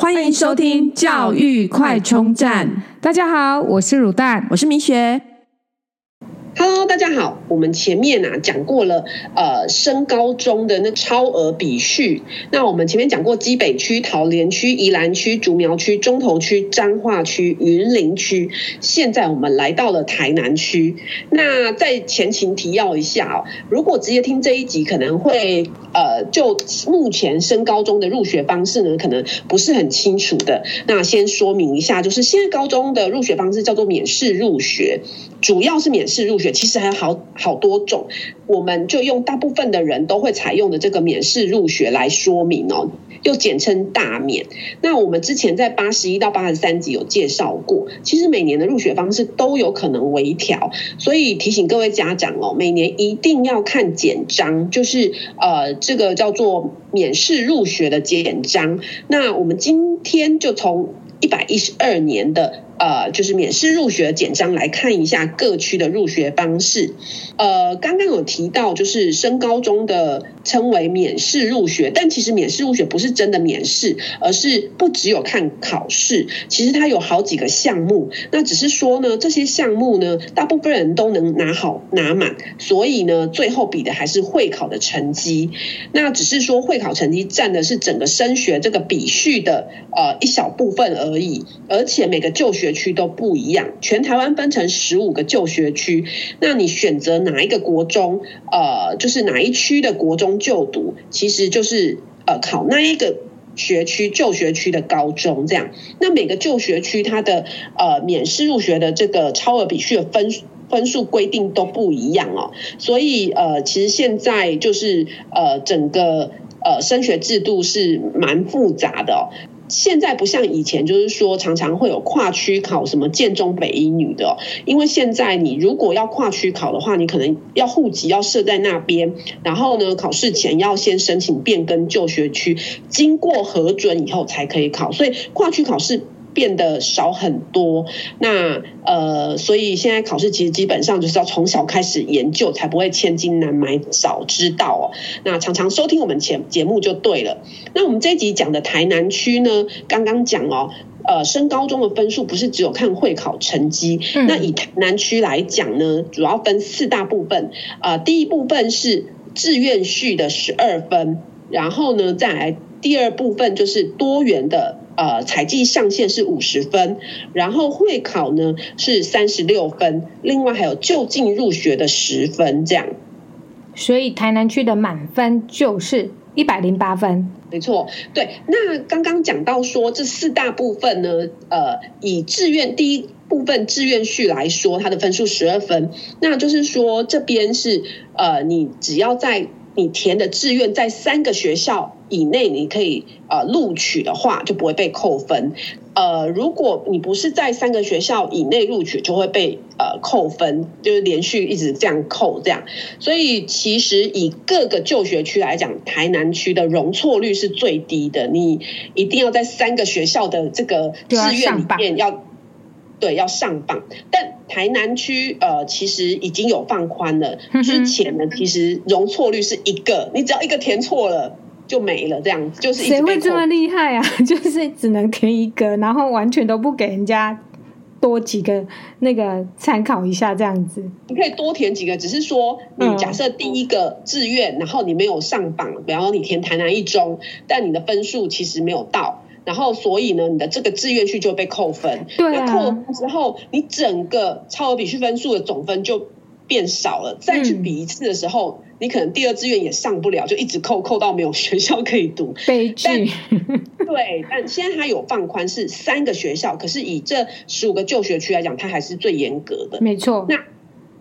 欢迎收听教育快充站。大家好，我是乳蛋，我是明雪。大家好。我们前面啊讲过了，呃，升高中的那超额比序。那我们前面讲过基北区、桃园区、宜兰区、竹苗区、中投区、彰化区、云林区。现在我们来到了台南区。那在前情提要一下哦，如果直接听这一集，可能会呃，就目前升高中的入学方式呢，可能不是很清楚的。那先说明一下，就是现在高中的入学方式叫做免试入学，主要是免试入学。其实还有好好多种，我们就用大部分的人都会采用的这个免试入学来说明哦，又简称大免。那我们之前在八十一到八十三集有介绍过，其实每年的入学方式都有可能微调，所以提醒各位家长哦，每年一定要看简章，就是呃这个叫做免试入学的简章。那我们今天就从一百一十二年的。呃，就是免试入学简章来看一下各区的入学方式。呃，刚刚有提到，就是升高中的称为免试入学，但其实免试入学不是真的免试，而是不只有看考试，其实它有好几个项目。那只是说呢，这些项目呢，大部分人都能拿好拿满，所以呢，最后比的还是会考的成绩。那只是说会考成绩占的是整个升学这个比序的呃一小部分而已，而且每个就学。学区都不一样，全台湾分成十五个就学区，那你选择哪一个国中，呃，就是哪一区的国中就读，其实就是呃考那一个学区就学区的高中这样。那每个就学区它的呃免试入学的这个超额比序的分分数规定都不一样哦，所以呃其实现在就是呃整个呃升学制度是蛮复杂的哦。现在不像以前，就是说常常会有跨区考，什么建中、北一女的。因为现在你如果要跨区考的话，你可能要户籍要设在那边，然后呢，考试前要先申请变更就学区，经过核准以后才可以考。所以跨区考试。变得少很多，那呃，所以现在考试其实基本上就是要从小开始研究，才不会千金难买早知道哦。那常常收听我们节节目就对了。那我们这一集讲的台南区呢，刚刚讲哦，呃，升高中的分数不是只有看会考成绩，嗯、那以台南区来讲呢，主要分四大部分啊、呃，第一部分是志愿序的十二分，然后呢，再来第二部分就是多元的。呃，采计上限是五十分，然后会考呢是三十六分，另外还有就近入学的十分，这样。所以台南区的满分就是一百零八分。没错，对。那刚刚讲到说这四大部分呢，呃，以志愿第一部分志愿序来说，它的分数十二分，那就是说这边是呃，你只要在。你填的志愿在三个学校以内，你可以呃录取的话，就不会被扣分。呃，如果你不是在三个学校以内录取，就会被呃扣分，就是连续一直这样扣这样。所以其实以各个就学区来讲，台南区的容错率是最低的。你一定要在三个学校的这个志愿里面要。对，要上榜，但台南区呃其实已经有放宽了。之前呢，其实容错率是一个，你只要一个填错了就没了，这样子就是。谁会这么厉害啊？就是只能填一个，然后完全都不给人家多几个那个参考一下，这样子。你可以多填几个，只是说你假设第一个志愿，嗯、然后你没有上榜，比方说你填台南一中，但你的分数其实没有到。然后，所以呢，你的这个志愿序就被扣分。对啊。那扣了分之后，你整个超额比序分数的总分就变少了。再去比一次的时候，嗯、你可能第二志愿也上不了，就一直扣，扣到没有学校可以读。悲剧。对，但现在它有放宽，是三个学校，可是以这十五个就学区来讲，它还是最严格的。没错。那。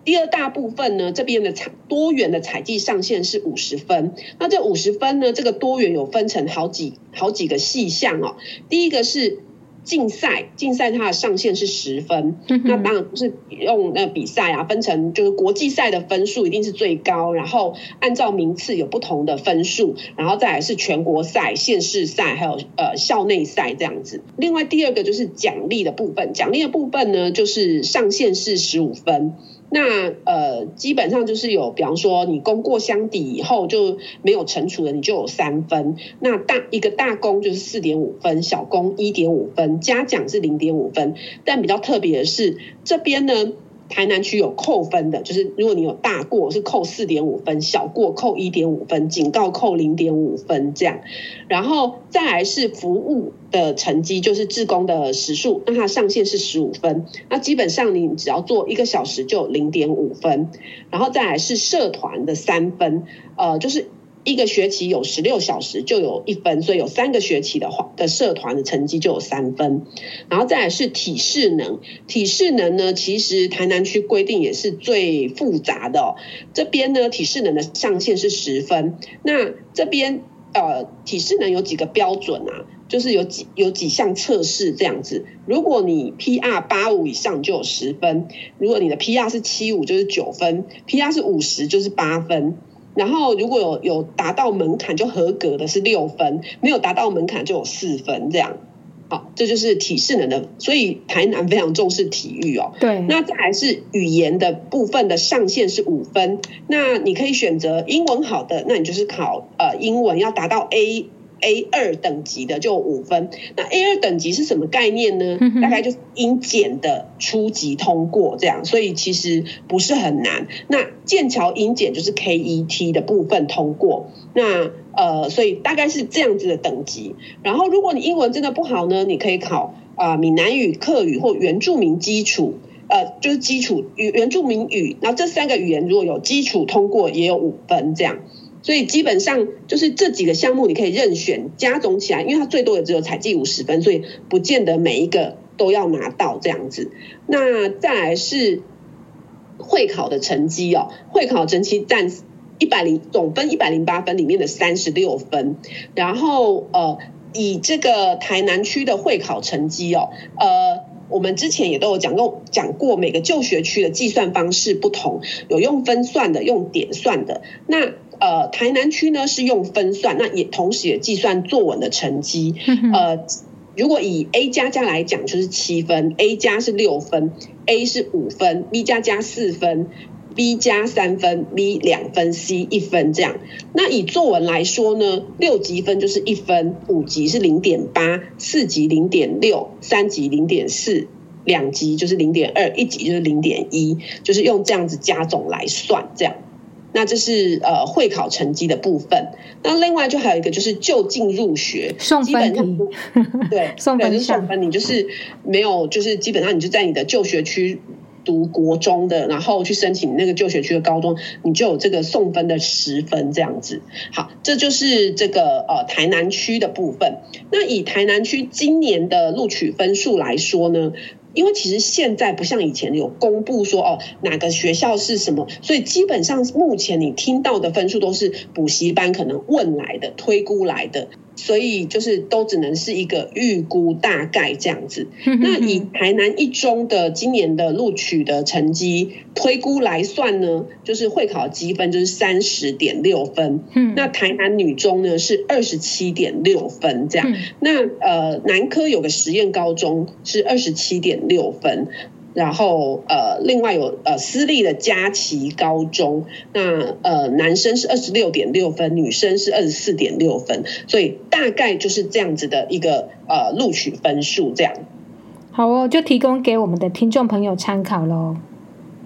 第二大部分呢，这边的采多元的采计上限是五十分。那这五十分呢，这个多元有分成好几好几个细项哦。第一个是竞赛，竞赛它的上限是十分。嗯、那当然不是用那比赛啊，分成就是国际赛的分数一定是最高，然后按照名次有不同的分数，然后再来是全国赛、县市赛，还有呃校内赛这样子。另外第二个就是奖励的部分，奖励的部分呢，就是上限是十五分。那呃，基本上就是有，比方说你功过相抵以后就没有惩处了，你就有三分。那大一个大功就是四点五分，小功一点五分，嘉奖是零点五分。但比较特别的是，这边呢。台南区有扣分的，就是如果你有大过是扣四点五分，小过扣一点五分，警告扣零点五分这样。然后再来是服务的成绩，就是志工的时数，那它上限是十五分。那基本上你只要做一个小时就零点五分。然后再来是社团的三分，呃，就是。一个学期有十六小时就有一分，所以有三个学期的话的社团的成绩就有三分。然后再来是体适能，体适能呢，其实台南区规定也是最复杂的哦。这边呢，体适能的上限是十分。那这边呃，体适能有几个标准啊？就是有几有几项测试这样子。如果你 PR 八五以上就有十分，如果你的 PR 是七五就是九分，PR 是五十就是八分。然后如果有有达到门槛就合格的是六分，没有达到门槛就有四分，这样。好，这就是体适能的，所以台南非常重视体育哦。对。那再来是语言的部分的上限是五分，那你可以选择英文好的，那你就是考呃英文要达到 A。A 二等级的就五分，那 A 二等级是什么概念呢？大概就是英检的初级通过这样，所以其实不是很难。那剑桥英检就是 KET 的部分通过，那呃，所以大概是这样子的等级。然后如果你英文真的不好呢，你可以考啊、呃、闽南语、客语或原住民基础，呃，就是基础语原住民语，然后这三个语言如果有基础通过，也有五分这样。所以基本上就是这几个项目，你可以任选，加总起来，因为它最多也只有采计五十分，所以不见得每一个都要拿到这样子。那再来是会考的成绩哦，会考成绩占一百零总分一百零八分里面的三十六分，然后呃，以这个台南区的会考成绩哦，呃，我们之前也都有讲过，讲过每个就学区的计算方式不同，有用分算的，用点算的，那。呃，台南区呢是用分算，那也同时也计算作文的成绩。呃，如果以 A 加加来讲，就是七分，A 加是六分，A 是五分，B 加加四分，B 加三分，B 两分，C 一分这样。那以作文来说呢，六级分就是一分，五级是零点八，四级零点六，三级零点四，两级就是零点二，一级就是零点一，就是用这样子加总来算这样。那这是呃会考成绩的部分，那另外就还有一个就是就近入学，送分题，对，送分就是送分，你就是没有，就是基本上你就在你的就学区读国中的，然后去申请那个就学区的高中，你就有这个送分的十分这样子。好，这就是这个呃台南区的部分。那以台南区今年的录取分数来说呢？因为其实现在不像以前有公布说哦哪个学校是什么，所以基本上目前你听到的分数都是补习班可能问来的、推估来的。所以就是都只能是一个预估大概这样子。那以台南一中的今年的录取的成绩推估来算呢，就是会考积分就是三十点六分。那台南女中呢是二十七点六分这样。那呃南科有个实验高中是二十七点六分。然后呃，另外有呃私立的佳琪高中，那呃男生是二十六点六分，女生是二十四点六分，所以大概就是这样子的一个呃录取分数这样。好哦，就提供给我们的听众朋友参考喽。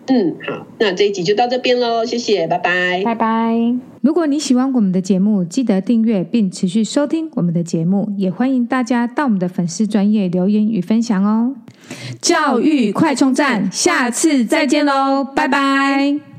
嗯，好，那这一集就到这边喽，谢谢，拜拜，拜拜。如果你喜欢我们的节目，记得订阅并持续收听我们的节目，也欢迎大家到我们的粉丝专业留言与分享哦。教育快充站，下次再见喽，拜拜。